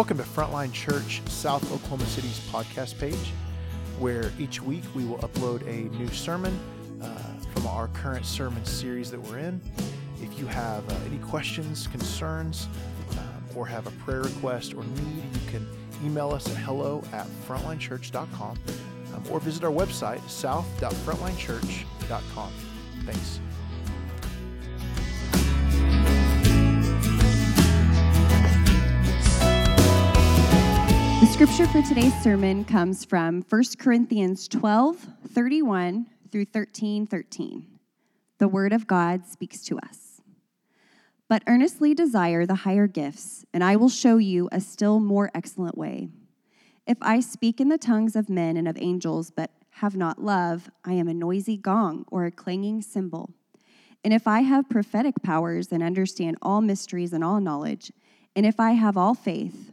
Welcome to Frontline Church South Oklahoma City's podcast page, where each week we will upload a new sermon uh, from our current sermon series that we're in. If you have uh, any questions, concerns, um, or have a prayer request or need, you can email us at hello at frontlinechurch.com um, or visit our website, south.frontlinechurch.com. Thanks. Scripture for today's sermon comes from 1 Corinthians 12 31 through 13 13. The word of God speaks to us. But earnestly desire the higher gifts, and I will show you a still more excellent way. If I speak in the tongues of men and of angels, but have not love, I am a noisy gong or a clanging cymbal. And if I have prophetic powers and understand all mysteries and all knowledge, and if I have all faith,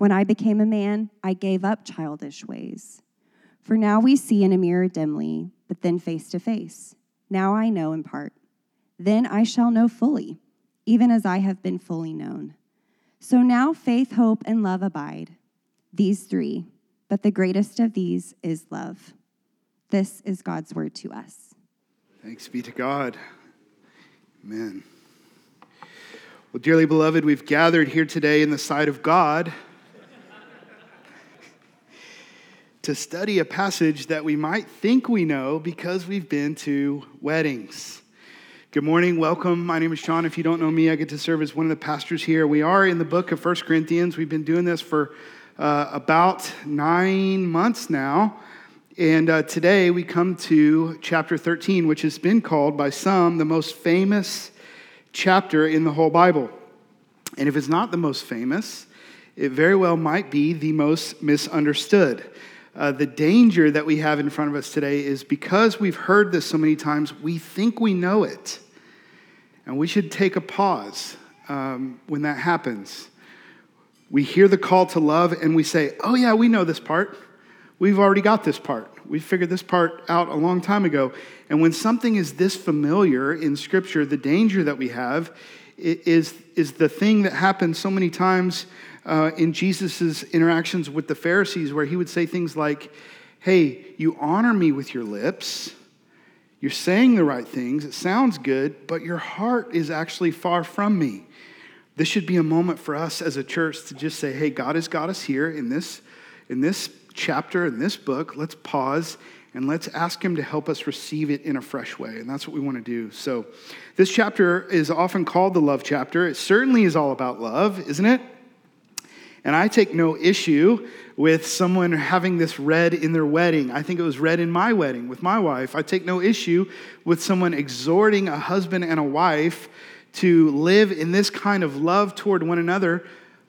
When I became a man, I gave up childish ways. For now we see in a mirror dimly, but then face to face. Now I know in part. Then I shall know fully, even as I have been fully known. So now faith, hope, and love abide, these three, but the greatest of these is love. This is God's word to us. Thanks be to God. Amen. Well, dearly beloved, we've gathered here today in the sight of God to study a passage that we might think we know because we've been to weddings. Good morning, welcome. My name is Sean. If you don't know me, I get to serve as one of the pastors here. We are in the book of First Corinthians. We've been doing this for uh, about nine months now. And uh, today we come to chapter 13, which has been called by some the most famous chapter in the whole Bible. And if it's not the most famous, it very well might be the most misunderstood. Uh, the danger that we have in front of us today is because we've heard this so many times, we think we know it. And we should take a pause um, when that happens. We hear the call to love and we say, oh, yeah, we know this part. We've already got this part. We figured this part out a long time ago. And when something is this familiar in Scripture, the danger that we have is, is the thing that happens so many times uh, in Jesus' interactions with the Pharisees, where he would say things like, Hey, you honor me with your lips. You're saying the right things. It sounds good, but your heart is actually far from me. This should be a moment for us as a church to just say, Hey, God has got us here in this, in this chapter, in this book. Let's pause and let's ask Him to help us receive it in a fresh way. And that's what we want to do. So, this chapter is often called the love chapter. It certainly is all about love, isn't it? And I take no issue with someone having this read in their wedding. I think it was read in my wedding with my wife. I take no issue with someone exhorting a husband and a wife to live in this kind of love toward one another.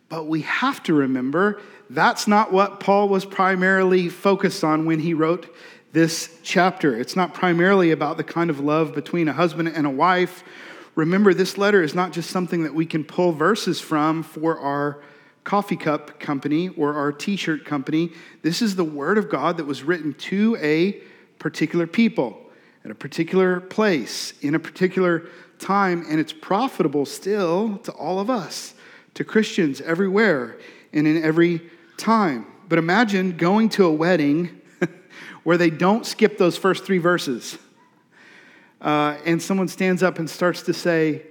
But we have to remember that's not what Paul was primarily focused on when he wrote this chapter. It's not primarily about the kind of love between a husband and a wife. Remember, this letter is not just something that we can pull verses from for our coffee cup company or our t shirt company. This is the Word of God that was written to a particular people at a particular place in a particular time, and it's profitable still to all of us, to Christians everywhere and in every time. But imagine going to a wedding where they don't skip those first three verses. Uh, and someone stands up and starts to say,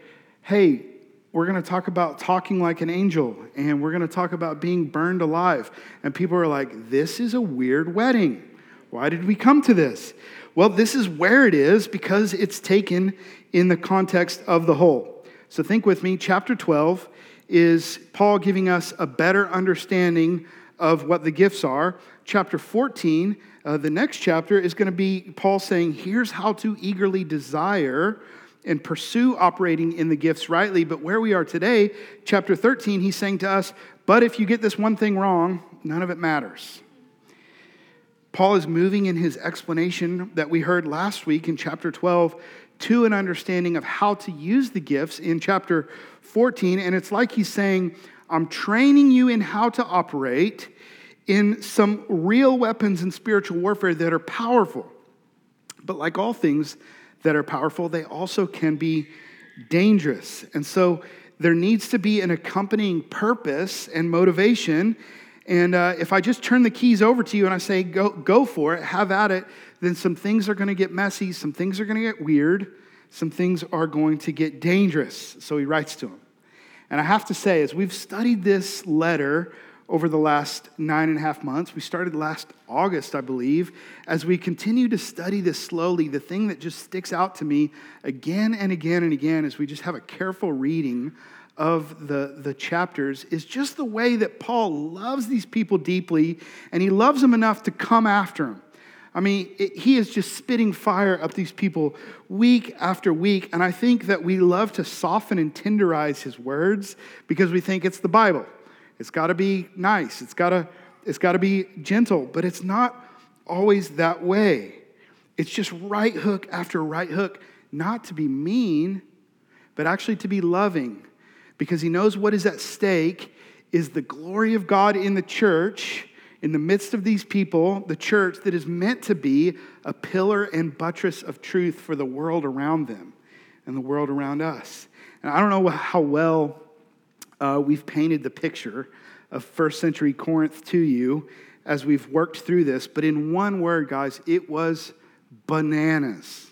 Hey, we're going to talk about talking like an angel, and we're going to talk about being burned alive. And people are like, this is a weird wedding. Why did we come to this? Well, this is where it is because it's taken in the context of the whole. So think with me, chapter 12 is Paul giving us a better understanding of what the gifts are. Chapter 14, uh, the next chapter, is going to be Paul saying, here's how to eagerly desire and pursue operating in the gifts rightly. But where we are today, chapter 13, he's saying to us, but if you get this one thing wrong, none of it matters. Paul is moving in his explanation that we heard last week in chapter 12 to an understanding of how to use the gifts in chapter 14. And it's like he's saying, I'm training you in how to operate in some real weapons in spiritual warfare that are powerful. But like all things that are powerful, they also can be dangerous. And so there needs to be an accompanying purpose and motivation and uh, if I just turn the keys over to you and I say, go, go for it, have at it, then some things are going to get messy, some things are going to get weird, some things are going to get dangerous. So he writes to him. And I have to say, as we've studied this letter over the last nine and a half months, we started last August, I believe, as we continue to study this slowly, the thing that just sticks out to me again and again and again as we just have a careful reading of the, the chapters is just the way that Paul loves these people deeply and he loves them enough to come after them. I mean, it, he is just spitting fire up these people week after week. And I think that we love to soften and tenderize his words because we think it's the Bible. It's got to be nice, it's got to it's got to be gentle, but it's not always that way. It's just right hook after right hook, not to be mean, but actually to be loving because he knows what is at stake is the glory of God in the church, in the midst of these people, the church that is meant to be a pillar and buttress of truth for the world around them and the world around us. And I don't know how well uh, we've painted the picture of first century Corinth to you as we've worked through this, but in one word, guys, it was bananas.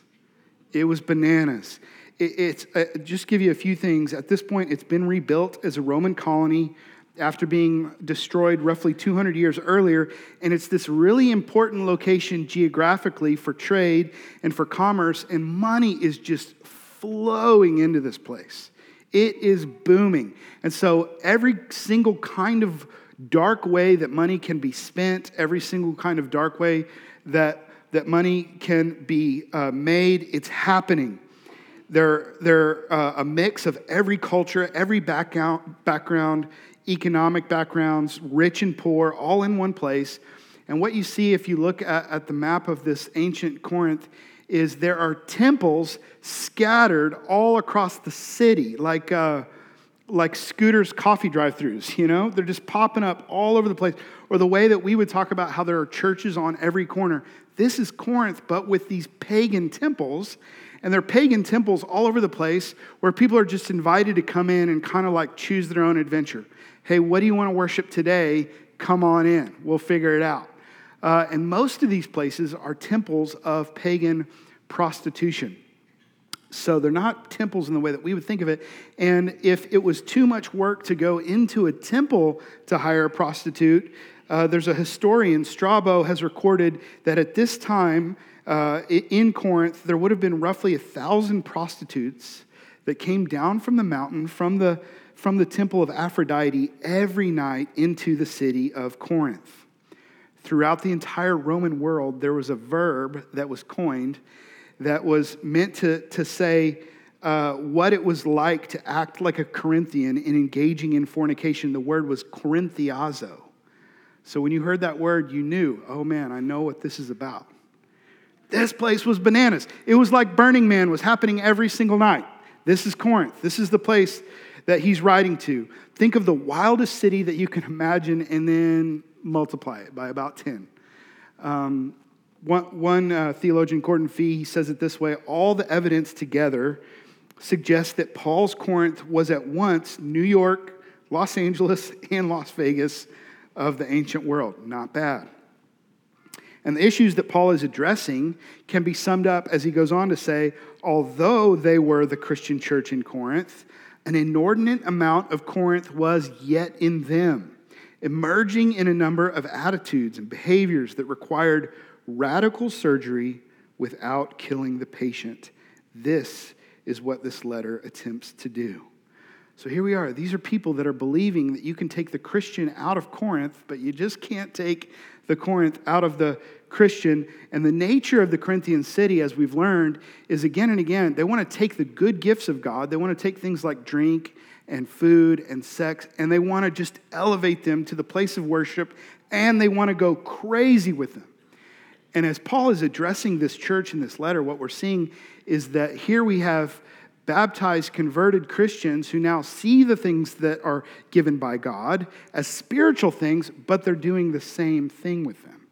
It was bananas it's uh, just give you a few things. At this point, it's been rebuilt as a Roman colony after being destroyed roughly 200 years earlier. And it's this really important location geographically for trade and for commerce, and money is just flowing into this place. It is booming. And so, every single kind of dark way that money can be spent, every single kind of dark way that, that money can be uh, made, it's happening. They're, they're uh, a mix of every culture, every background, background, economic backgrounds, rich and poor, all in one place. And what you see if you look at, at the map of this ancient Corinth is there are temples scattered all across the city, like, uh, like Scooter's Coffee drive-throughs, you know? They're just popping up all over the place. Or the way that we would talk about how there are churches on every corner. This is Corinth, but with these pagan temples. And they're pagan temples all over the place where people are just invited to come in and kind of like choose their own adventure. Hey, what do you want to worship today? Come on in. We'll figure it out. Uh, and most of these places are temples of pagan prostitution. So they're not temples in the way that we would think of it. And if it was too much work to go into a temple to hire a prostitute, uh, there's a historian, Strabo, has recorded that at this time, uh, in Corinth, there would have been roughly a thousand prostitutes that came down from the mountain, from the, from the temple of Aphrodite, every night into the city of Corinth. Throughout the entire Roman world, there was a verb that was coined that was meant to, to say uh, what it was like to act like a Corinthian in engaging in fornication. The word was Corinthiazo. So when you heard that word, you knew, oh man, I know what this is about. This place was bananas. It was like Burning Man was happening every single night. This is Corinth. This is the place that he's writing to. Think of the wildest city that you can imagine and then multiply it by about 10. Um, one, one uh, theologian, Gordon Fee, he says it this way all the evidence together suggests that Paul's Corinth was at once New York, Los Angeles, and Las Vegas of the ancient world. Not bad. And the issues that Paul is addressing can be summed up as he goes on to say, although they were the Christian church in Corinth, an inordinate amount of Corinth was yet in them, emerging in a number of attitudes and behaviors that required radical surgery without killing the patient. This is what this letter attempts to do. So here we are. These are people that are believing that you can take the Christian out of Corinth, but you just can't take the Corinth out of the Christian. And the nature of the Corinthian city, as we've learned, is again and again, they want to take the good gifts of God, they want to take things like drink and food and sex, and they want to just elevate them to the place of worship, and they want to go crazy with them. And as Paul is addressing this church in this letter, what we're seeing is that here we have baptized, converted Christians who now see the things that are given by God as spiritual things, but they're doing the same thing with them.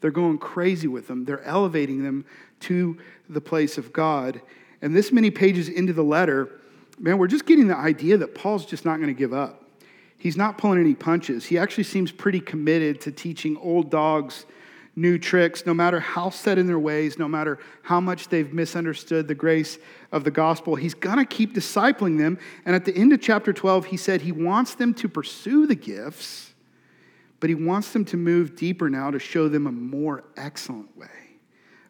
They're going crazy with them, they're elevating them to the place of God. And this many pages into the letter, man, we're just getting the idea that Paul's just not going to give up. He's not pulling any punches. He actually seems pretty committed to teaching old dogs new tricks, no matter how set in their ways, no matter how much they've misunderstood the grace of the gospel. He's going to keep discipling them. And at the end of chapter 12, he said he wants them to pursue the gifts, but he wants them to move deeper now to show them a more excellent way.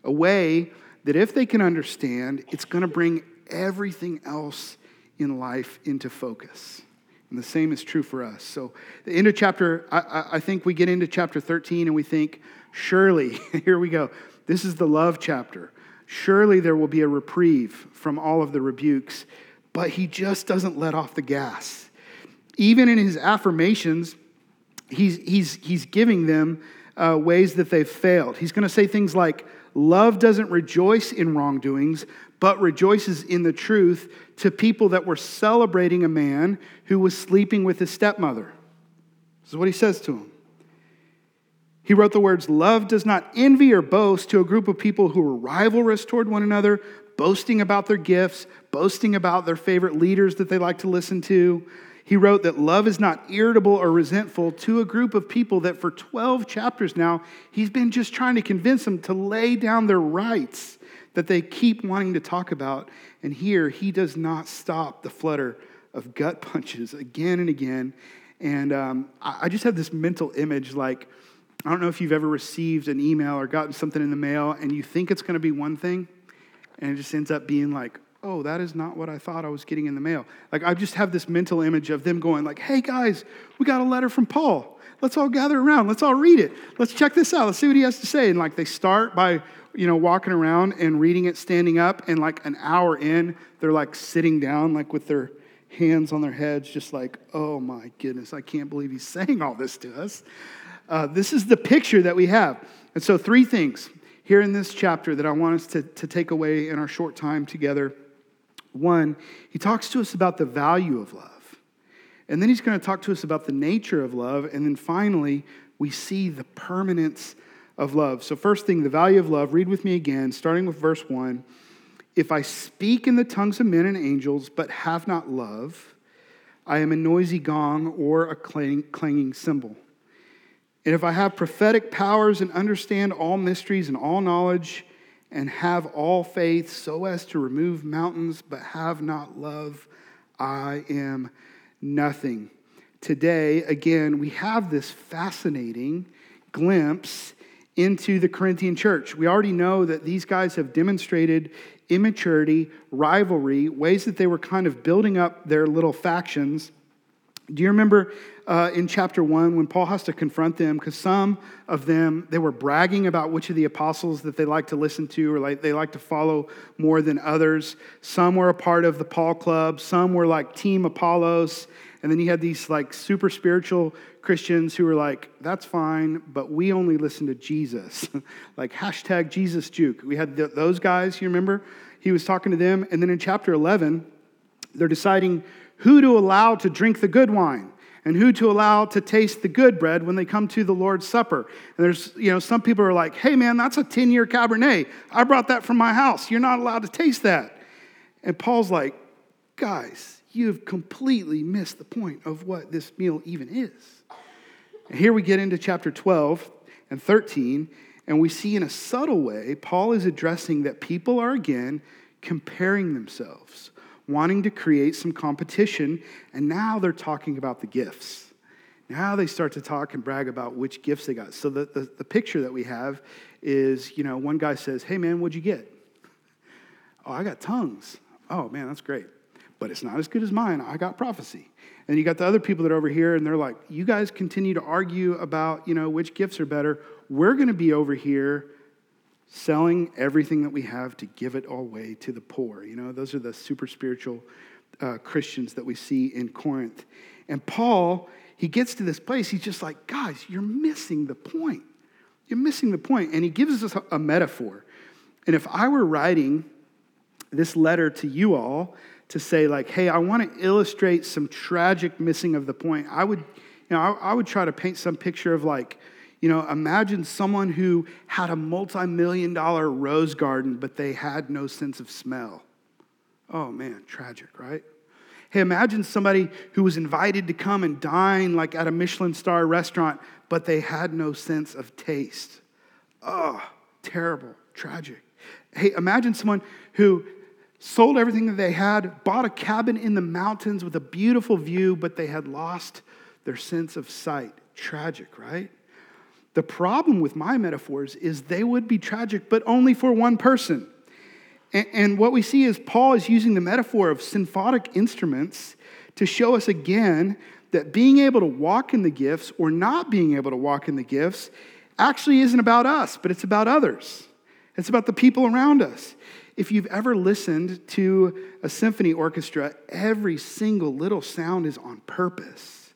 A way that if they can understand, it's going to bring everything else in life into focus. And the same is true for us. So, the end of chapter, I, I think we get into chapter 13 and we think, Surely, here we go. This is the love chapter. Surely there will be a reprieve from all of the rebukes, but he just doesn't let off the gas. Even in his affirmations, he's, he's, he's giving them uh, ways that they've failed. He's going to say things like, Love doesn't rejoice in wrongdoings, but rejoices in the truth to people that were celebrating a man who was sleeping with his stepmother. This is what he says to them. He wrote the words, Love does not envy or boast to a group of people who are rivalrous toward one another, boasting about their gifts, boasting about their favorite leaders that they like to listen to. He wrote that love is not irritable or resentful to a group of people that for 12 chapters now, he's been just trying to convince them to lay down their rights that they keep wanting to talk about. And here, he does not stop the flutter of gut punches again and again. And um, I just have this mental image like, I don't know if you've ever received an email or gotten something in the mail and you think it's going to be one thing and it just ends up being like, oh, that is not what I thought I was getting in the mail. Like I just have this mental image of them going like, hey guys, we got a letter from Paul. Let's all gather around. Let's all read it. Let's check this out. Let's see what he has to say. And like they start by, you know, walking around and reading it standing up and like an hour in, they're like sitting down like with their hands on their heads just like, "Oh my goodness, I can't believe he's saying all this to us." Uh, this is the picture that we have. And so, three things here in this chapter that I want us to, to take away in our short time together. One, he talks to us about the value of love. And then he's going to talk to us about the nature of love. And then finally, we see the permanence of love. So, first thing, the value of love. Read with me again, starting with verse 1. If I speak in the tongues of men and angels, but have not love, I am a noisy gong or a clanging cymbal. And if I have prophetic powers and understand all mysteries and all knowledge and have all faith so as to remove mountains but have not love, I am nothing. Today, again, we have this fascinating glimpse into the Corinthian church. We already know that these guys have demonstrated immaturity, rivalry, ways that they were kind of building up their little factions. Do you remember uh, in chapter one when Paul has to confront them because some of them they were bragging about which of the apostles that they like to listen to or like they like to follow more than others. Some were a part of the Paul Club. Some were like Team Apollos. And then you had these like super spiritual Christians who were like, that's fine, but we only listen to Jesus. like hashtag Jesus juke. We had th- those guys, you remember? He was talking to them. And then in chapter 11, they're deciding who to allow to drink the good wine and who to allow to taste the good bread when they come to the Lord's Supper. And there's, you know, some people are like, hey man, that's a 10 year Cabernet. I brought that from my house. You're not allowed to taste that. And Paul's like, guys, you've completely missed the point of what this meal even is. And here we get into chapter 12 and 13, And we see in a subtle way, Paul is addressing that people are again comparing themselves, wanting to create some competition, and now they're talking about the gifts. Now they start to talk and brag about which gifts they got. So the, the, the picture that we have is, you know, one guy says, Hey man, what'd you get? Oh, I got tongues. Oh man, that's great. But it's not as good as mine. I got prophecy. And you got the other people that are over here, and they're like, you guys continue to argue about, you know, which gifts are better. We're going to be over here selling everything that we have to give it all away to the poor. You know, those are the super spiritual uh, Christians that we see in Corinth. And Paul, he gets to this place, he's just like, guys, you're missing the point. You're missing the point. And he gives us a, a metaphor. And if I were writing this letter to you all to say, like, hey, I want to illustrate some tragic missing of the point, I would, you know, I, I would try to paint some picture of like, you know, imagine someone who had a multi million dollar rose garden, but they had no sense of smell. Oh man, tragic, right? Hey, imagine somebody who was invited to come and dine like at a Michelin star restaurant, but they had no sense of taste. Oh, terrible, tragic. Hey, imagine someone who sold everything that they had, bought a cabin in the mountains with a beautiful view, but they had lost their sense of sight. Tragic, right? The problem with my metaphors is they would be tragic, but only for one person. And, what we see is Paul is using the metaphor of symphonic instruments to show us again that being able to walk in the gifts or not being able to walk in the gifts actually isn't about us, but it's about others. It's about the people around us. If you've ever listened to a symphony orchestra, every single little sound is on purpose,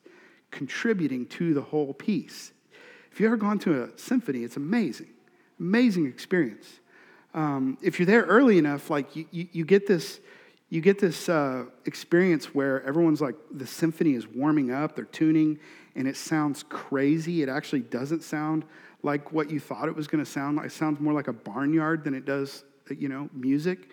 contributing to the whole piece. If you've ever gone to a symphony, it's amazing, amazing experience. Um, if you're there early enough, like you, you, you get this, you get this uh, experience where everyone's like the symphony is warming up, they're tuning, and it sounds crazy. It actually doesn't sound like what you thought it was going to sound like. It sounds more like a barnyard than it does, you know, music.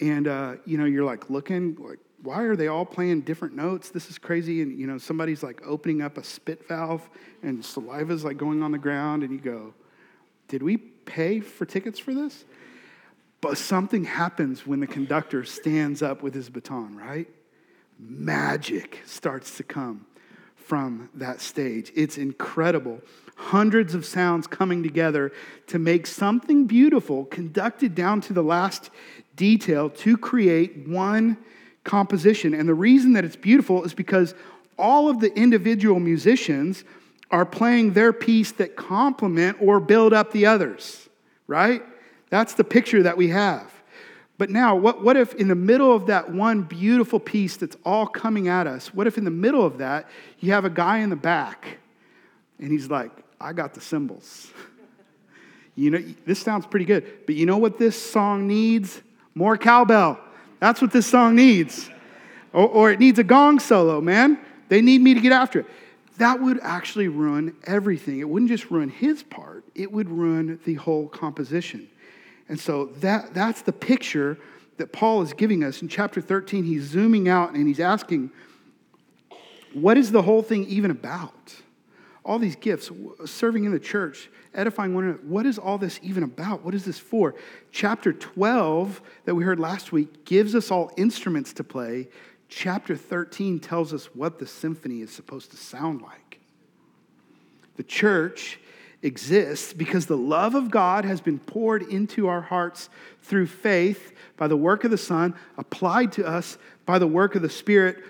And uh, you know, you're like looking like, why are they all playing different notes? This is crazy. And, you know, somebody's like opening up a spit valve and saliva's like going on the ground. And you go, did we pay for tickets for this? But something happens when the conductor stands up with his baton, right? Magic starts to come from that stage. It's incredible. Hundreds of sounds coming together to make something beautiful, conducted down to the last detail to create one composition. And the reason that it's beautiful is because all of the individual musicians are playing their piece that complement or build up the others, right? That's the picture that we have. But now, what, what if in the middle of that one beautiful piece that's all coming at us, what if in the middle of that you have a guy in the back and he's like, I got the cymbals. you know, this sounds pretty good, but you know what this song needs? More cowbell. That's what this song needs. Or, or, it needs a gong solo, man. They need me to get after it. That would actually ruin everything. It wouldn't just ruin his part, it would ruin the whole composition. And so that, that's the picture that Paul is giving us. In chapter 13, he's zooming out and he's asking, what is the whole thing even about? All these gifts, serving in the church, edifying one another. What is all this even about? What is this for? Chapter 12, that we heard last week, gives us all instruments to play. Chapter 13 tells us what the symphony is supposed to sound like. The church exists because the love of God has been poured into our hearts through faith by the work of the Son, applied to us by the work of the Spirit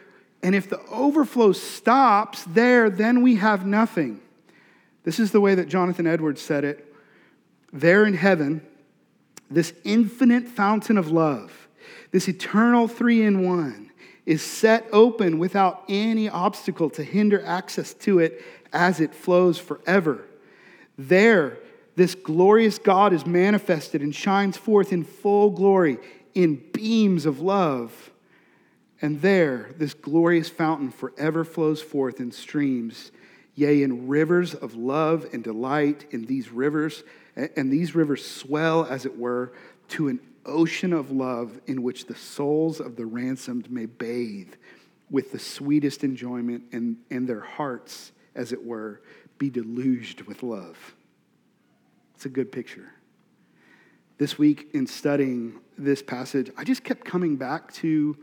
and if the overflow stops there, then we have nothing. This is the way that Jonathan Edwards said it. There in heaven, this infinite fountain of love, this eternal three in one, is set open without any obstacle to hinder access to it as it flows forever. There, this glorious God is manifested and shines forth in full glory in beams of love. And there, this glorious fountain forever flows forth in streams, yea, in rivers of love and delight. In these rivers, and these rivers swell, as it were, to an ocean of love in which the souls of the ransomed may bathe with the sweetest enjoyment, and, and their hearts, as it were, be deluged with love. It's a good picture. This week, in studying this passage, I just kept coming back to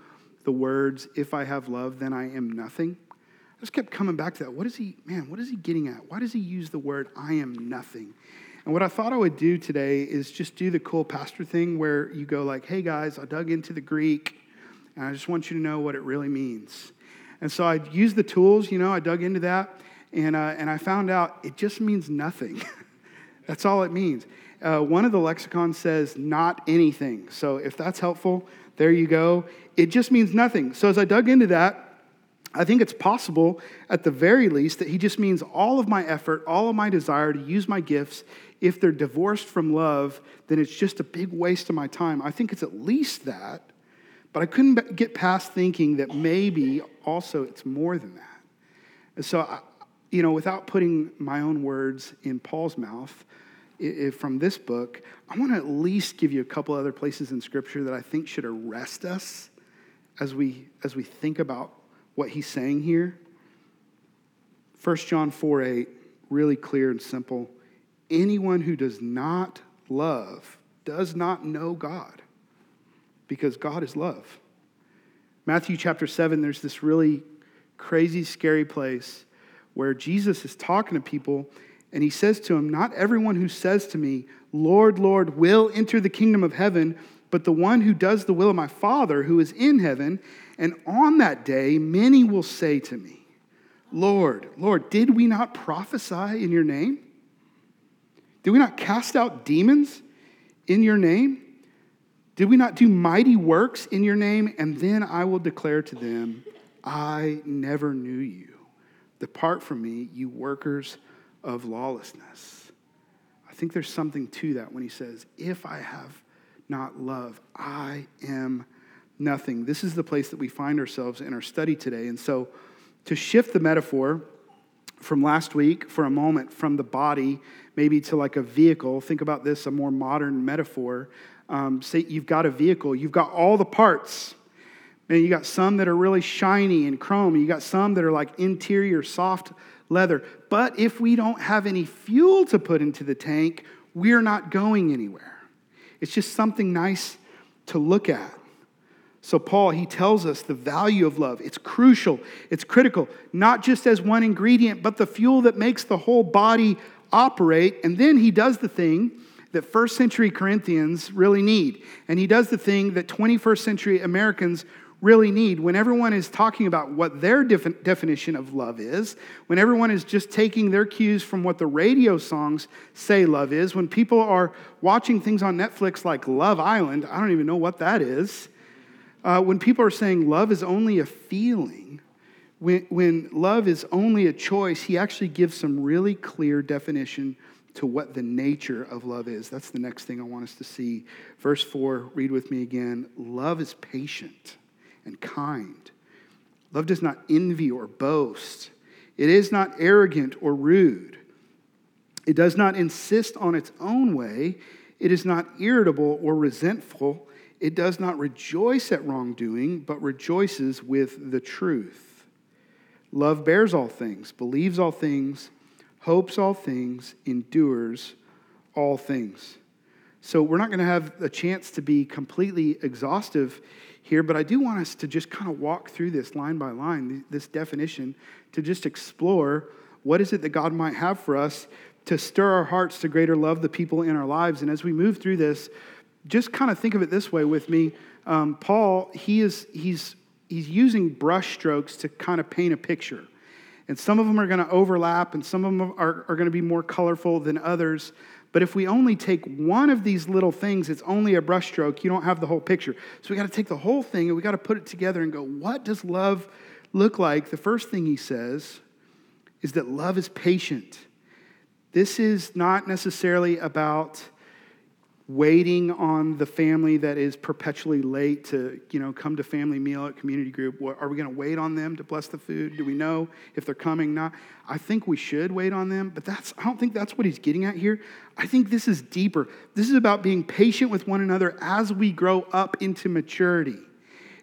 the words, if I have love, then I am nothing. I just kept coming back to that. What is he, man, what is he getting at? Why does he use the word, I am nothing? And what I thought I would do today is just do the cool pastor thing where you go like, hey guys, I dug into the Greek and I just want you to know what it really means. And so I used the tools, you know, I dug into that and, uh, and I found out it just means nothing. that's all it means. Uh, one of the lexicons says not anything. So if that's helpful, there you go. It just means nothing. So as I dug into that, I think it's possible, at the very least, that he just means all of my effort, all of my desire to use my gifts. If they're divorced from love, then it's just a big waste of my time. I think it's at least that, but I couldn't get past thinking that maybe also it's more than that. And so, you know, without putting my own words in Paul's mouth, if, from this book, I want to at least give you a couple other places in Scripture that I think should arrest us as we, as we think about what he's saying here. 1 John 4 8, really clear and simple. Anyone who does not love does not know God because God is love. Matthew chapter 7, there's this really crazy, scary place where Jesus is talking to people and he says to him, Not everyone who says to me, Lord, Lord, will enter the kingdom of heaven, but the one who does the will of my Father who is in heaven. And on that day, many will say to me, Lord, Lord, did we not prophesy in your name? Did we not cast out demons in your name? Did we not do mighty works in your name? And then I will declare to them, I never knew you. Depart from me, you workers of lawlessness. I think there's something to that when he says, If I have not love, I am nothing. This is the place that we find ourselves in our study today. And so, to shift the metaphor from last week for a moment from the body maybe to like a vehicle, think about this a more modern metaphor. Um, say you've got a vehicle, you've got all the parts. And you got some that are really shiny and chrome. You got some that are like interior soft leather. But if we don't have any fuel to put into the tank, we're not going anywhere. It's just something nice to look at. So, Paul, he tells us the value of love. It's crucial, it's critical, not just as one ingredient, but the fuel that makes the whole body operate. And then he does the thing that first century Corinthians really need. And he does the thing that 21st century Americans really need when everyone is talking about what their def- definition of love is, when everyone is just taking their cues from what the radio songs say love is, when people are watching things on Netflix like Love Island, I don't even know what that is, uh, when people are saying love is only a feeling, when, when love is only a choice, he actually gives some really clear definition to what the nature of love is. That's the next thing I want us to see. Verse 4, read with me again. Love is patient and kind. Love does not envy or boast. It is not arrogant or rude. It does not insist on its own way. It is not irritable or resentful. It does not rejoice at wrongdoing, but rejoices with the truth. Love bears all things, believes all things, hopes all things, endures all things. So, we're not going to have a chance to be completely exhaustive here, but I do want us to just kind of walk through this line by line, this definition, to just explore what is it that God might have for us to stir our hearts to greater love the people in our lives. And as we move through this, just kind of think of it this way with me. Um, Paul, he is, he's, he's using brush strokes to kind of paint a picture. And some of them are going to overlap, and some of them are, are going to be more colorful than others. But if we only take one of these little things, it's only a brushstroke, you don't have the whole picture. So we got to take the whole thing and we got to put it together and go, what does love look like? The first thing he says is that love is patient. This is not necessarily about waiting on the family that is perpetually late to you know come to family meal at community group. Are we going to wait on them to bless the food? Do we know if they're coming not? I think we should wait on them but that's i don't think that's what he's getting at here. I think this is deeper. This is about being patient with one another as we grow up into maturity.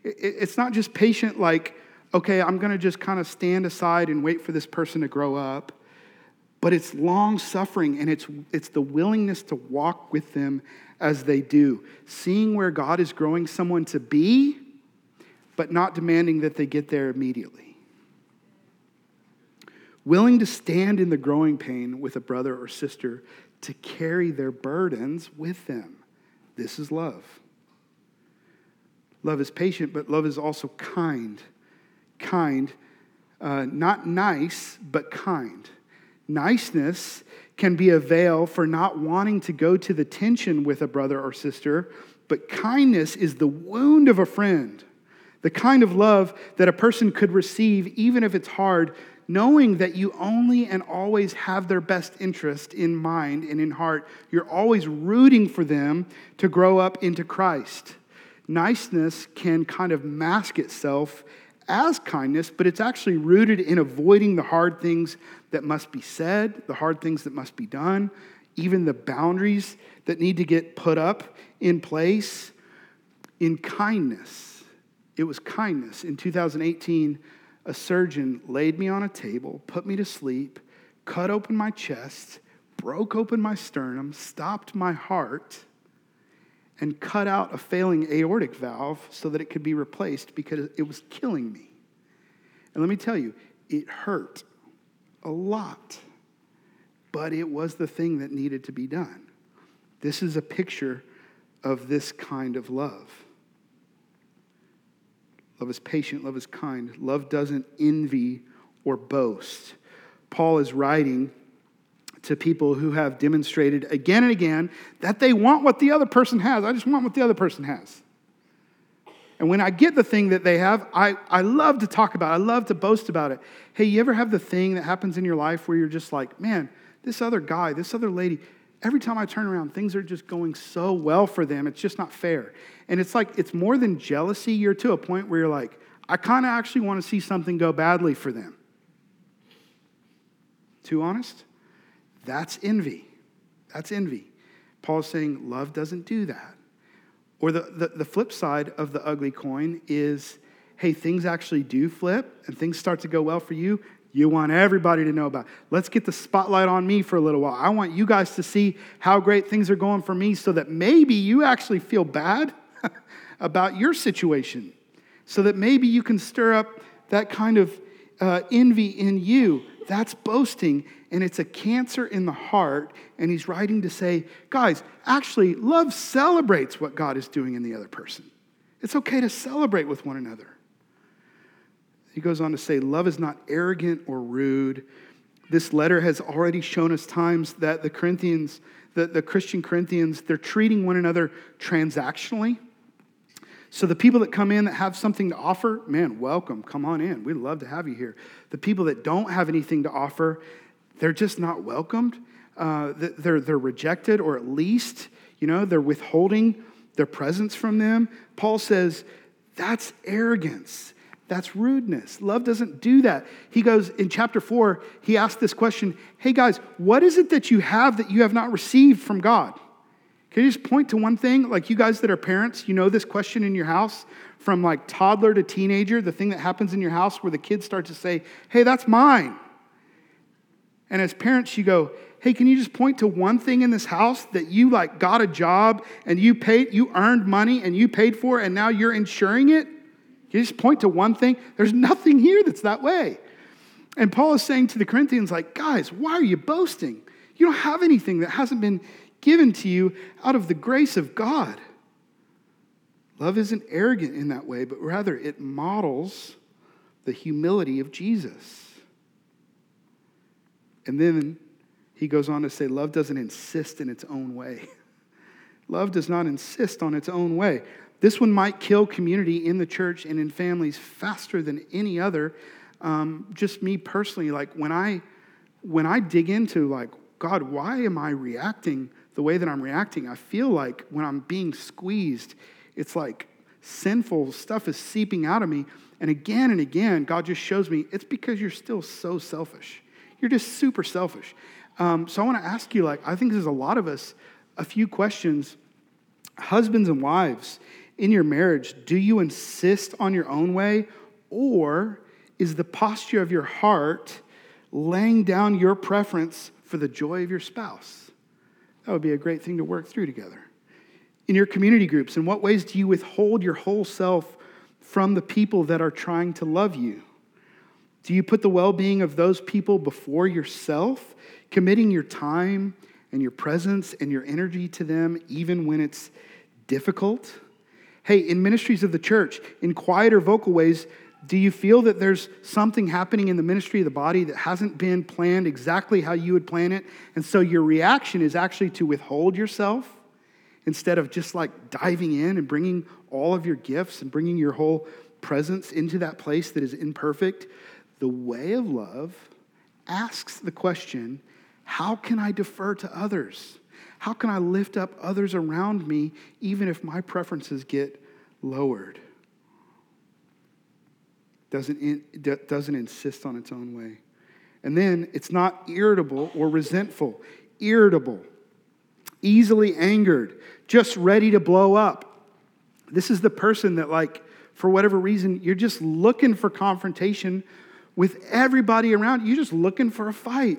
It's not just patient like okay i'm going to just kind of stand aside and wait for this person to grow up but it's long suffering and it's, it's the willingness to walk with them as they do. Seeing where God is growing someone to be, but not demanding that they get there immediately. Willing to stand in the growing pain with a brother or sister to carry their burdens with them. This is love. Love is patient, but love is also kind. Kind, uh, not nice, but kind. Niceness can be a veil for not wanting to go to the tension with a brother or sister, but kindness is the wound of a friend. The kind of love that a person could receive, even if it's hard, knowing that you only and always have their best interest in mind and in heart. You're always rooting for them to grow up into Christ. Niceness can kind of mask itself as kindness, but it's actually rooted in avoiding the hard things that must be said, the hard things that must be done, even the boundaries that need to get put up in place in kindness. It was kindness. In 2018, a surgeon laid me on a table, put me to sleep, cut open my chest, broke open my sternum, stopped my heart and cut out a failing aortic valve so that it could be replaced because it was killing me. And let me tell you, it hurt a lot, but it was the thing that needed to be done. This is a picture of this kind of love. Love is patient, love is kind, love doesn't envy or boast. Paul is writing to people who have demonstrated again and again that they want what the other person has. I just want what the other person has. And when I get the thing that they have, I, I love to talk about it. I love to boast about it. Hey, you ever have the thing that happens in your life where you're just like, man, this other guy, this other lady, every time I turn around, things are just going so well for them. It's just not fair. And it's like, it's more than jealousy. You're to a point where you're like, I kind of actually want to see something go badly for them. Too honest? That's envy. That's envy. Paul's saying love doesn't do that. Or the, the, the, flip side of the ugly coin is hey, things actually do flip and things start to go well for you. You want everybody to know about. Let's get the spotlight on me for a little while. I want you guys to see how great things are going for me so that maybe you actually feel bad about your situation. So that maybe you can stir up that kind of uh, envy in you. That's boasting, and it's a cancer in the heart. And he's writing to say, guys, actually, love celebrates what God is doing in the other person. It's okay to celebrate with one another. He goes on to say, love is not arrogant or rude. This letter has already shown us times that the Corinthians, the, the Christian Corinthians, they're treating one another transactionally. So the people that come in that have something to offer, man, welcome. Come on in. We'd love to have you here. The people that don't have anything to offer, they're just not welcomed. Uh, they're, they're rejected, or at least, you know, they're withholding their presence from them. Paul says that's arrogance. That's rudeness. Love doesn't do that. He goes in chapter four, he asks this question Hey guys, what is it that you have that you have not received from God? Can you just point to one thing? Like you guys that are parents, you know this question in your house from like toddler to teenager, the thing that happens in your house where the kids start to say, hey, that's mine. And as parents, you go, hey, can you just point to one thing in this house that you like got a job and you paid, you earned money and you paid for and now you're insuring it? Can you just point to one thing? There's nothing here that's that way. And Paul is saying to the Corinthians, like, guys, why are you boasting? You don't have anything that hasn't been given to you out of the grace of God. Love isn't arrogant in that way, but rather it models the humility of Jesus. And then he goes on to say, Love doesn't insist in its own way. Love does not insist on its own way. This one might kill community in the church and in families faster than any other. Um, just me personally, like when I when I dig into like God, why am I reacting the way that I'm reacting, I feel like when I'm being squeezed, it's like sinful stuff is seeping out of me. And again and again, God just shows me it's because you're still so selfish. You're just super selfish. Um, so I want to ask you, like, I think there's a lot of us, a few questions. Husbands and wives, in your marriage, do you insist on your own way, or is the posture of your heart laying down your preference for the joy of your spouse? That would be a great thing to work through together. In your community groups, in what ways do you withhold your whole self from the people that are trying to love you? Do you put the well being of those people before yourself, committing your time and your presence and your energy to them even when it's difficult? Hey, in ministries of the church, in quieter vocal ways, do you feel that there's something happening in the ministry of the body that hasn't been planned exactly how you would plan it? And so your reaction is actually to withhold yourself instead of just like diving in and bringing all of your gifts and bringing your whole presence into that place that is imperfect. The way of love asks the question how can I defer to others? How can I lift up others around me even if my preferences get lowered? Doesn't, doesn't insist on its own way. And then it's not irritable or resentful. Irritable, easily angered, just ready to blow up. This is the person that, like, for whatever reason, you're just looking for confrontation with everybody around. You're just looking for a fight.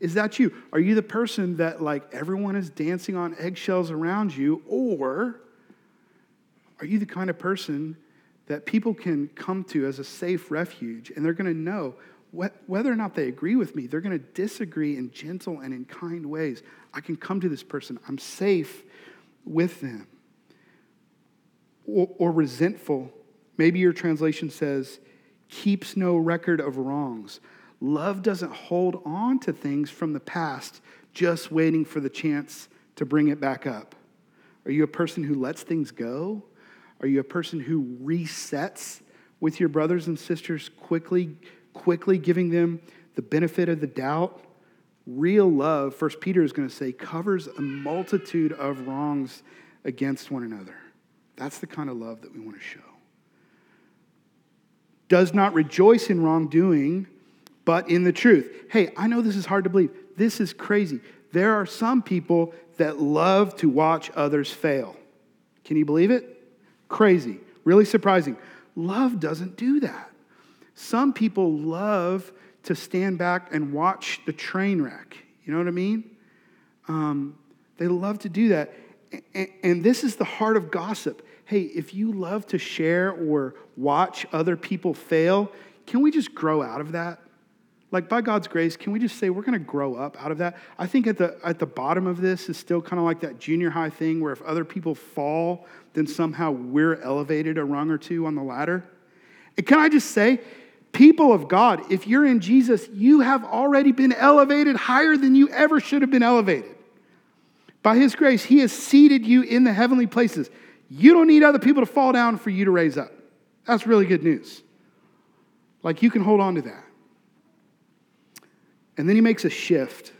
Is that you? Are you the person that, like, everyone is dancing on eggshells around you? Or are you the kind of person that people can come to as a safe refuge and they're going to know whether or not they agree with me, they're going to disagree in gentle and in kind ways. I can come to this person, I'm safe with them. Or, or resentful. Maybe your translation says, keeps no record of wrongs. Love doesn't hold on to things from the past, just waiting for the chance to bring it back up. Are you a person who lets things go? Are you a person who resets with your brothers and sisters quickly, quickly giving them the benefit of the doubt? Real love, First Peter is going to say, covers a multitude of wrongs against one another. That's the kind of love that we want to show. Does not rejoice in wrongdoing but in the truth. Hey, I know this is hard to believe. This is crazy. There are some people that love to watch others fail. Can you believe it? Crazy. Really surprising. Love doesn't do that. Some people love to stand back and watch the train wreck. You know what I mean? Um, they love to do that. And, and this is the heart of gossip. Hey, if you love to share or watch other people fail, can we just grow out of that? Like by God's grace, can we just say we're going to grow up out of that? I think at the at the bottom of this is still kind of like that junior high thing where if other people fall, then somehow we're elevated a rung or two on the ladder. And can I just say, people of God, if you're in Jesus, you have already been elevated higher than you ever should have been elevated. By his grace, he has seated you in the heavenly places. You don't need other people to fall down for you to raise up. That's really good news. Like you can hold on to that. And then he makes a shift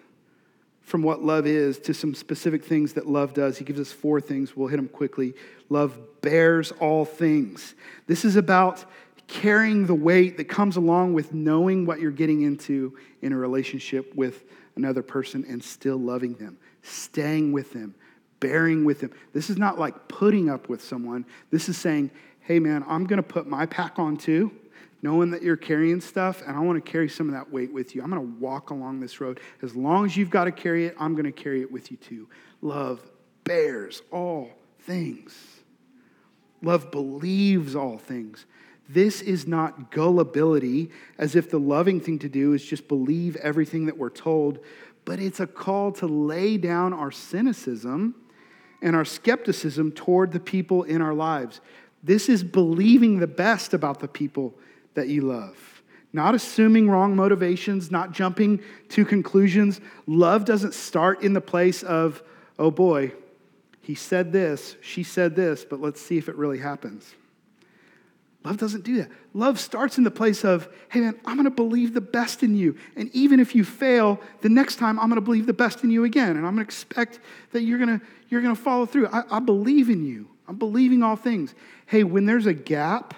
from what love is to some specific things that love does. He gives us four things. We'll hit them quickly. Love bears all things. This is about carrying the weight that comes along with knowing what you're getting into in a relationship with another person and still loving them, staying with them, bearing with them. This is not like putting up with someone. This is saying, hey, man, I'm going to put my pack on too knowing that you're carrying stuff, and I want to carry some of that weight with you. I'm going to walk along this road. As long as you've got to carry it, I'm going to carry it with you too. Love bears all things, love believes all things. This is not gullibility, as if the loving thing to do is just believe everything that we're told, but it's a call to lay down our cynicism and our skepticism toward the people in our lives. This is believing the best about the people that you love. Not assuming wrong motivations, not jumping to conclusions. Love doesn't start in the place of, oh boy, he said this, she said this, but let's see if it really happens. Love doesn't do that. Love starts in the place of, hey man, I'm to believe the best in you. And even if you fail, the next time I'm to believe the best in you again. And I'm to expect that you're to, you're to follow through. I, I believe in you. I'm believing all things. Hey, when there's a gap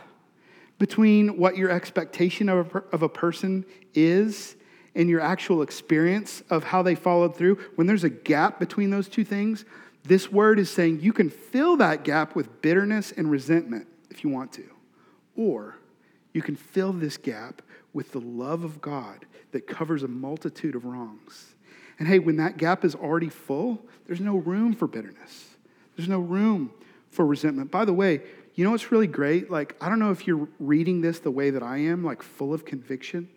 between what your expectation of a, of a person is and your actual experience of how they followed through, when there's a gap between those two things, this word is saying you can fill that gap with bitterness and resentment if you want to. Or you can fill this gap with the love of God that covers a multitude of wrongs. And hey, when that gap is already full, there's no room for bitterness. There's no room for resentment. By the way, you know what's really great? Like, I don't know if you're reading this the way that I am, like full of conviction.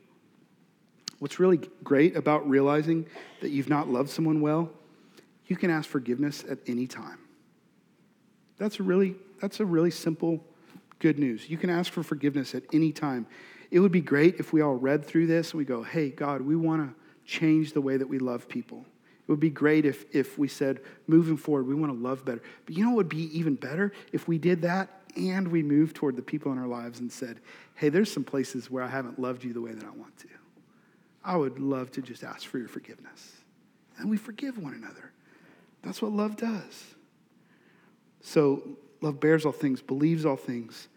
What's really great about realizing that you've not loved someone well, you can ask forgiveness at any time. That's a really, that's a really simple good news. You can ask for forgiveness at any time. It would be great if we all read through this and we go, hey, God, we want to change the way that we love people. It would be great if, if we said, moving forward, we want to love better. But you know what would be even better? If we did that and we moved toward the people in our lives and said, hey, there's some places where I haven't loved you the way that I want to. I would love to just ask for your forgiveness. And we forgive one another. That's what love does. So, love bears all things, believes all things.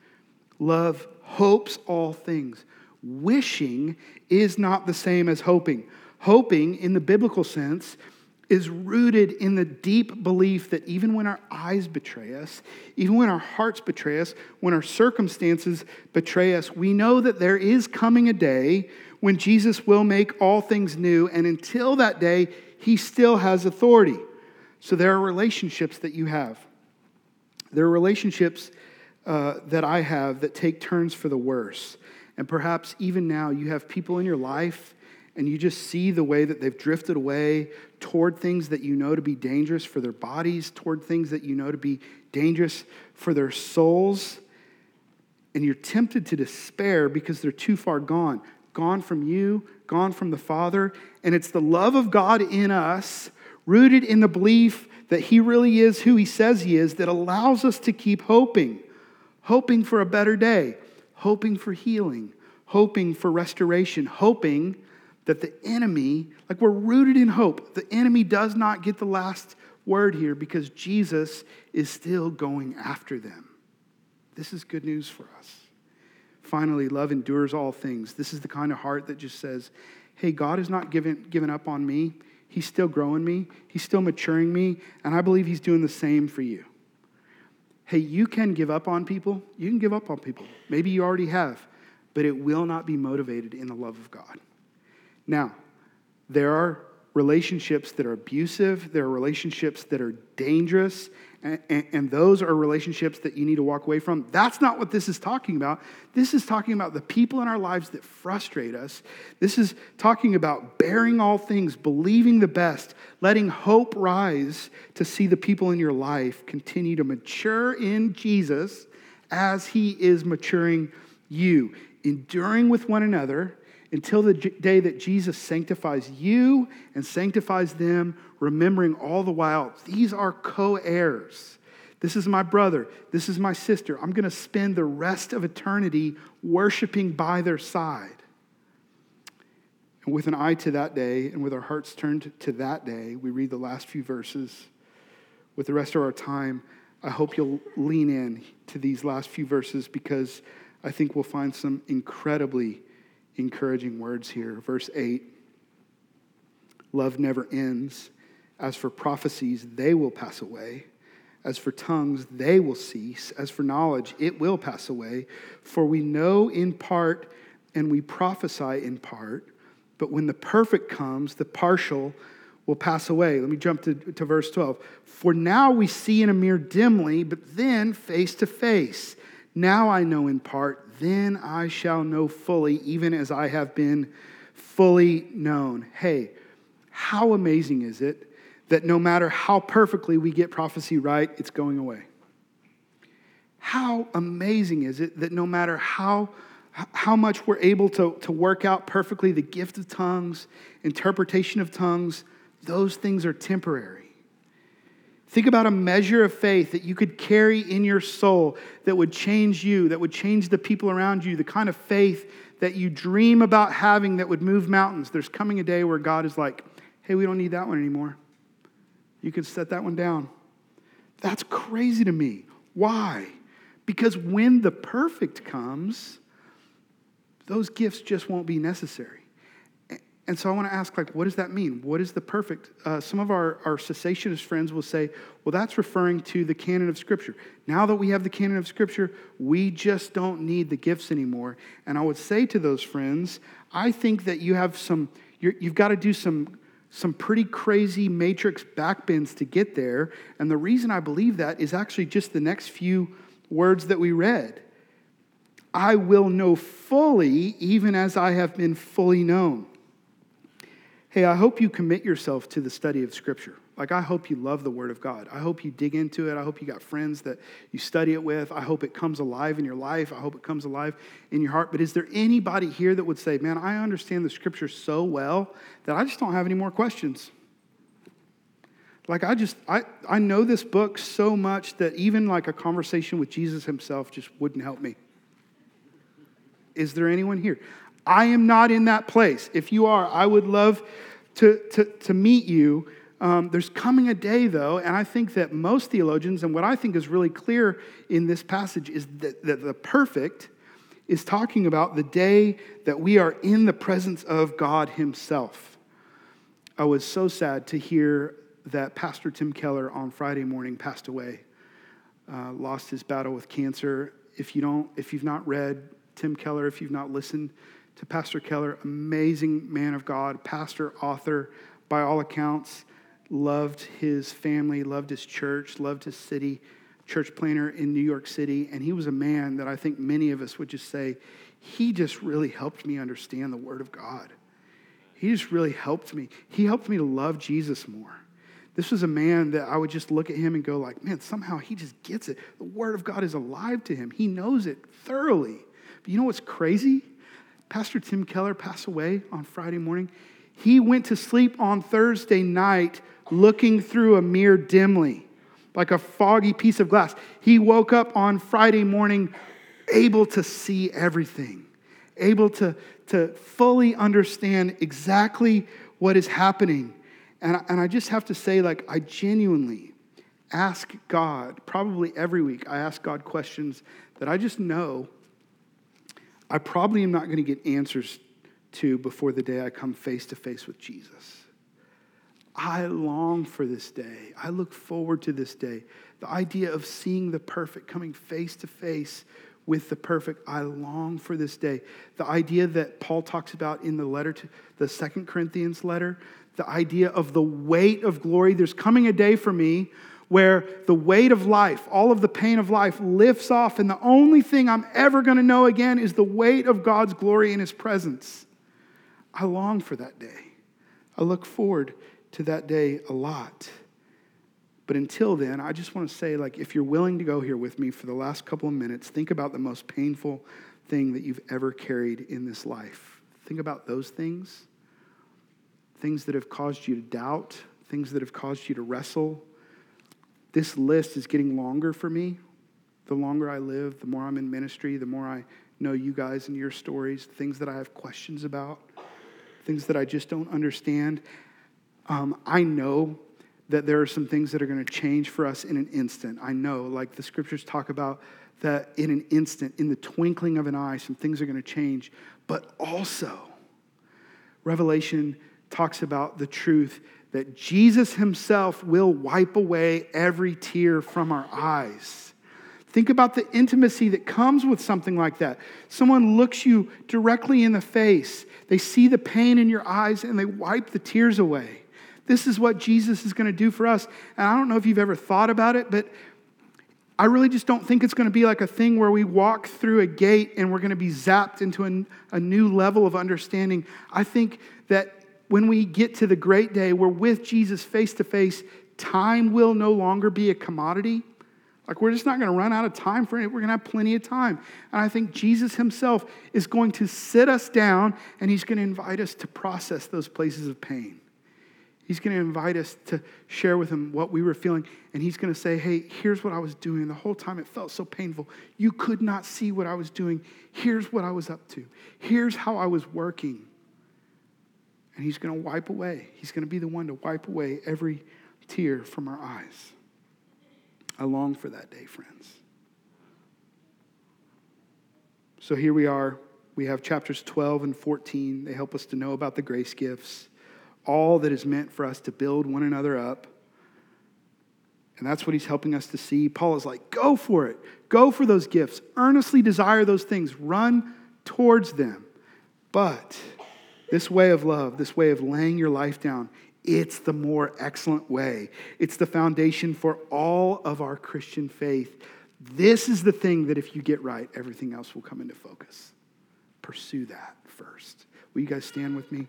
Love hopes all things. Wishing is not the same as hoping. Hoping, in the biblical sense, is rooted in the deep belief that even when our eyes betray us, even when our hearts betray us, when our circumstances betray us, we know that there is coming a day when Jesus will make all things new. And until that day, he still has authority. So there are relationships that you have. There are relationships uh, that I have that take turns for the worse. And perhaps even now, you have people in your life and you just see the way that they've drifted away toward things that you know to be dangerous for their bodies, toward things that you know to be dangerous for their souls. And you're tempted to despair because they're too far gone gone from you, gone from the Father. And it's the love of God in us, rooted in the belief that He really is who He says He is, that allows us to keep hoping, hoping for a better day, hoping for healing, hoping for restoration, hoping that the enemy, like we're rooted in hope, the enemy does not get the last word here because Jesus is still going after them. This is good news for us. Finally, love endures all things. This is the kind of heart that just says, hey, God has not given, given up on me. He's still growing me, He's still maturing me, and I believe He's doing the same for you. Hey, you can give up on people. You can give up on people. Maybe you already have, but it will not be motivated in the love of God. Now, there are relationships that are abusive, there are relationships that are dangerous, and, and, and, those are relationships that you need to walk away from. That's not what this is talking about. This is talking about the people in our lives that frustrate us. This is talking about bearing all things, believing the best, letting hope rise to see the people in your life continue to mature in Jesus as he is maturing you, enduring with one another until the day that Jesus sanctifies you and sanctifies them, remembering all the while, these are co heirs. This is my brother. This is my sister. I'm going to spend the rest of eternity worshiping by their side. And with an eye to that day and with our hearts turned to that day, we read the last few verses. With the rest of our time, I hope you'll lean in to these last few verses because I think we'll find some incredibly encouraging words here. Verse 8 Love never ends. As for prophecies, they will pass away. As for tongues, they will cease. As for knowledge, it will pass away. For we know in part and we prophesy in part. But when the perfect comes, the partial will pass away. Let me jump to, to verse 12. For now we see in a mirror dimly, but then face to face. Now I know in part, then I shall know fully, even as I have been fully known. Hey, how amazing is it that no matter how perfectly we get prophecy right, it's going away? How amazing is it that no matter how, how much we're able to, to work out perfectly the gift of tongues, interpretation of tongues, those things are temporary. Think about a measure of faith that you could carry in your soul that would change you, that would change the people around you, the kind of faith that you dream about having that would move mountains. There's coming a day where God is like, hey, we don't need that one anymore. You can set that one down. That's crazy to me. Why? Because when the perfect comes, those gifts just won't be necessary. And so I want to ask, like, what does that mean? What is the perfect? Uh, some of our, our cessationist friends will say, well, that's referring to the canon of Scripture. Now that we have the canon of Scripture, we just don't need the gifts anymore. And I would say to those friends, I think that you have some, you have got to do some some pretty crazy matrix backbends to get there. And the reason I believe that is actually just the next few words that we read. I will know fully, even as I have been fully known. Hey, I hope you commit yourself to the study of Scripture. Like, I hope you love the Word of God. I hope you dig into it. I hope you got friends that you study it with. I hope it comes alive in your life. I hope it comes alive in your heart. But is there anybody here that would say, man, I understand the Scripture so well that I just don't have any more questions? Like, I just, I, I know this book so much that even like a conversation with Jesus himself just wouldn't help me. Is there anyone here? I am not in that place. If you are, I would love to, to, to meet you um, there's coming a day, though, and I think that most theologians, and what I think is really clear in this passage, is that, that the perfect is talking about the day that we are in the presence of God Himself. I was so sad to hear that Pastor Tim Keller on Friday morning passed away, uh, lost his battle with cancer. If you don't, if you've not read Tim Keller, if you've not listened to Pastor Keller, amazing man of God, pastor, author, by all accounts loved his family, loved his church, loved his city, church planter in New York City. And he was a man that I think many of us would just say, he just really helped me understand the Word of God. He just really helped me. He helped me to love Jesus more. This was a man that I would just look at him and go like, man, somehow he just gets it. The word of God is alive to him. He knows it thoroughly. But you know what's crazy? Pastor Tim Keller passed away on Friday morning. He went to sleep on Thursday night looking through a mirror dimly, like a foggy piece of glass. He woke up on Friday morning able to see everything, able to, to fully understand exactly what is happening. And, and I just have to say, like, I genuinely ask God, probably every week, I ask God questions that I just know I probably am not going to get answers to before the day I come face to face with Jesus. I long for this day. I look forward to this day. The idea of seeing the perfect, coming face to face with the perfect, I long for this day. The idea that Paul talks about in the letter to the Second Corinthians letter, the idea of the weight of glory. There's coming a day for me where the weight of life, all of the pain of life lifts off, and the only thing I'm ever going to know again is the weight of God's glory in His presence. I long for that day. I look forward to that day a lot. But until then, I just want to say, like, if you're willing to go here with me for the last couple of minutes, think about the most painful thing that you've ever carried in this life. Think about those things things that have caused you to doubt, things that have caused you to wrestle. This list is getting longer for me. The longer I live, the more I'm in ministry, the more I know you guys and your stories, things that I have questions about, things that I just don't understand. Um, I know that there are some things that are going to change for us in an instant. I know, like the scriptures talk about, that in an instant, in the twinkling of an eye, some things are going to change. But also, Revelation talks about the truth that Jesus himself will wipe away every tear from our eyes. Think about the intimacy that comes with something like that. Someone looks you directly in the face, they see the pain in your eyes, and they wipe the tears away. This is what Jesus is going to do for us. And I don't know if you've ever thought about it, but I really just don't think it's going to be like a thing where we walk through a gate and we're going to be zapped into a, a new level of understanding. I think that when we get to the great day, we're with Jesus face to face, time will no longer be a commodity. Like, we're just not going to run out of time for it. We're going to have plenty of time. And I think Jesus himself is going to sit us down and he's going to invite us to process those places of pain. He's going to invite us to share with him what we were feeling. And he's going to say, Hey, here's what I was doing. The whole time it felt so painful. You could not see what I was doing. Here's what I was up to. Here's how I was working. And he's going to wipe away. He's going to be the one to wipe away every tear from our eyes. I long for that day, friends. So here we are. We have chapters 12 and 14. They help us to know about the grace gifts all that is meant for us to build one another up. And that's what he's helping us to see. Paul is like, go for it. Go for those gifts. Earnestly desire those things. Run towards them. But this way of love, this way of laying your life down, It's the more excellent way. It's the foundation for all of our Christian faith. This is the thing that if you get right, everything else will come into focus. Pursue that first. Will you guys stand with me?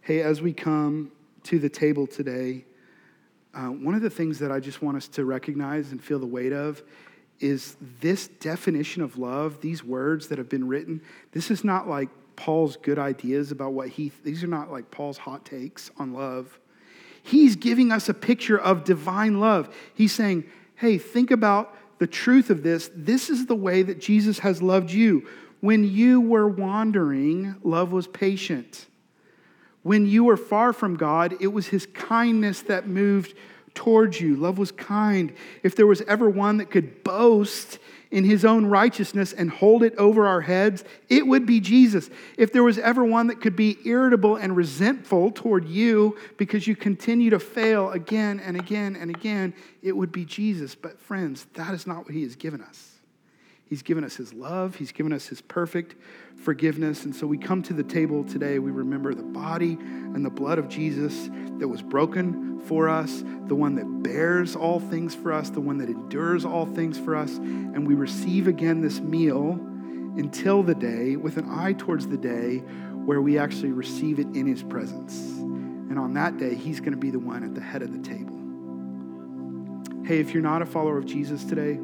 Hey, as we come to the table today, uh, one of the things that I just want us to recognize and feel the weight of is this definition of love, these words that have been written. This is not like Paul's good ideas about what he, these are not like Paul's hot takes on love. He's giving us a picture of divine love. He's saying, hey, think about the truth of this. This is the way that Jesus has loved you. When you were wandering, love was patient. When you were far from God, it was his kindness that moved towards you. Love was kind. If there was ever one that could boast in his own righteousness and hold it over our heads, it would be Jesus. If there was ever one that could be irritable and resentful toward you because you continue to fail again and again and again, it would be Jesus. But, friends, that is not what he has given us. He's given us his love, he's given us his perfect forgiveness. And so we come to the table today, we remember the body and the blood of Jesus that was broken for us, the one that bears all things for us, the one that endures all things for us. And we receive again this meal until the day, with an eye towards the day where we actually receive it in his presence. And on that day, he's going to be the one at the head of the table. Hey, if you're not a follower of Jesus today,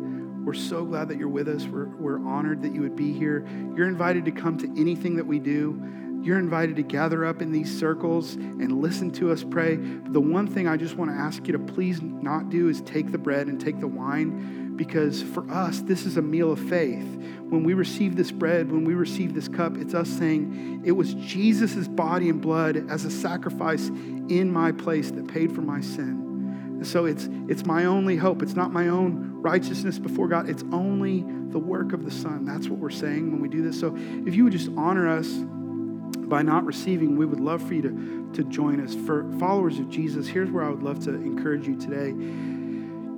we're so glad that you're with us. We're, we're honored that you would be here. You're invited to come to anything that we do. You're invited to gather up in these circles and listen to us pray. But the one thing I just want to ask you to please not do is take the bread and take the wine, because for us, this is a meal of faith. When we receive this bread, when we receive this cup, it's us saying, It was Jesus' body and blood as a sacrifice in my place that paid for my sin. And so it's, it's my only hope. It's not my own righteousness before God. It's only the work of the Son. That's what we're saying when we do this. So if you would just honor us by not receiving, we would love for you to, to join us. For followers of Jesus, here's where I would love to encourage you today.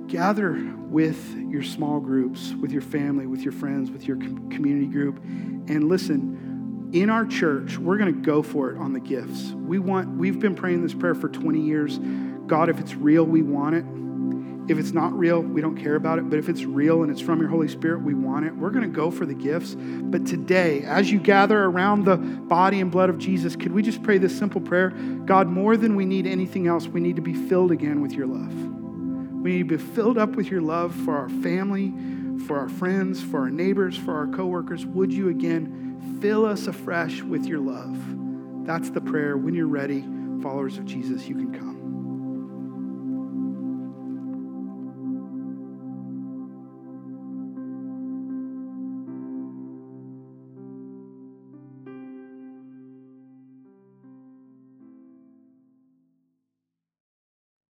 Gather with your small groups, with your family, with your friends, with your community group, and listen. In our church, we're going to go for it on the gifts. We want. We've been praying this prayer for 20 years. God, if it's real, we want it. If it's not real, we don't care about it. But if it's real and it's from your Holy Spirit, we want it. We're going to go for the gifts. But today, as you gather around the body and blood of Jesus, could we just pray this simple prayer? God, more than we need anything else, we need to be filled again with your love. We need to be filled up with your love for our family, for our friends, for our neighbors, for our coworkers. Would you again fill us afresh with your love? That's the prayer. When you're ready, followers of Jesus, you can come.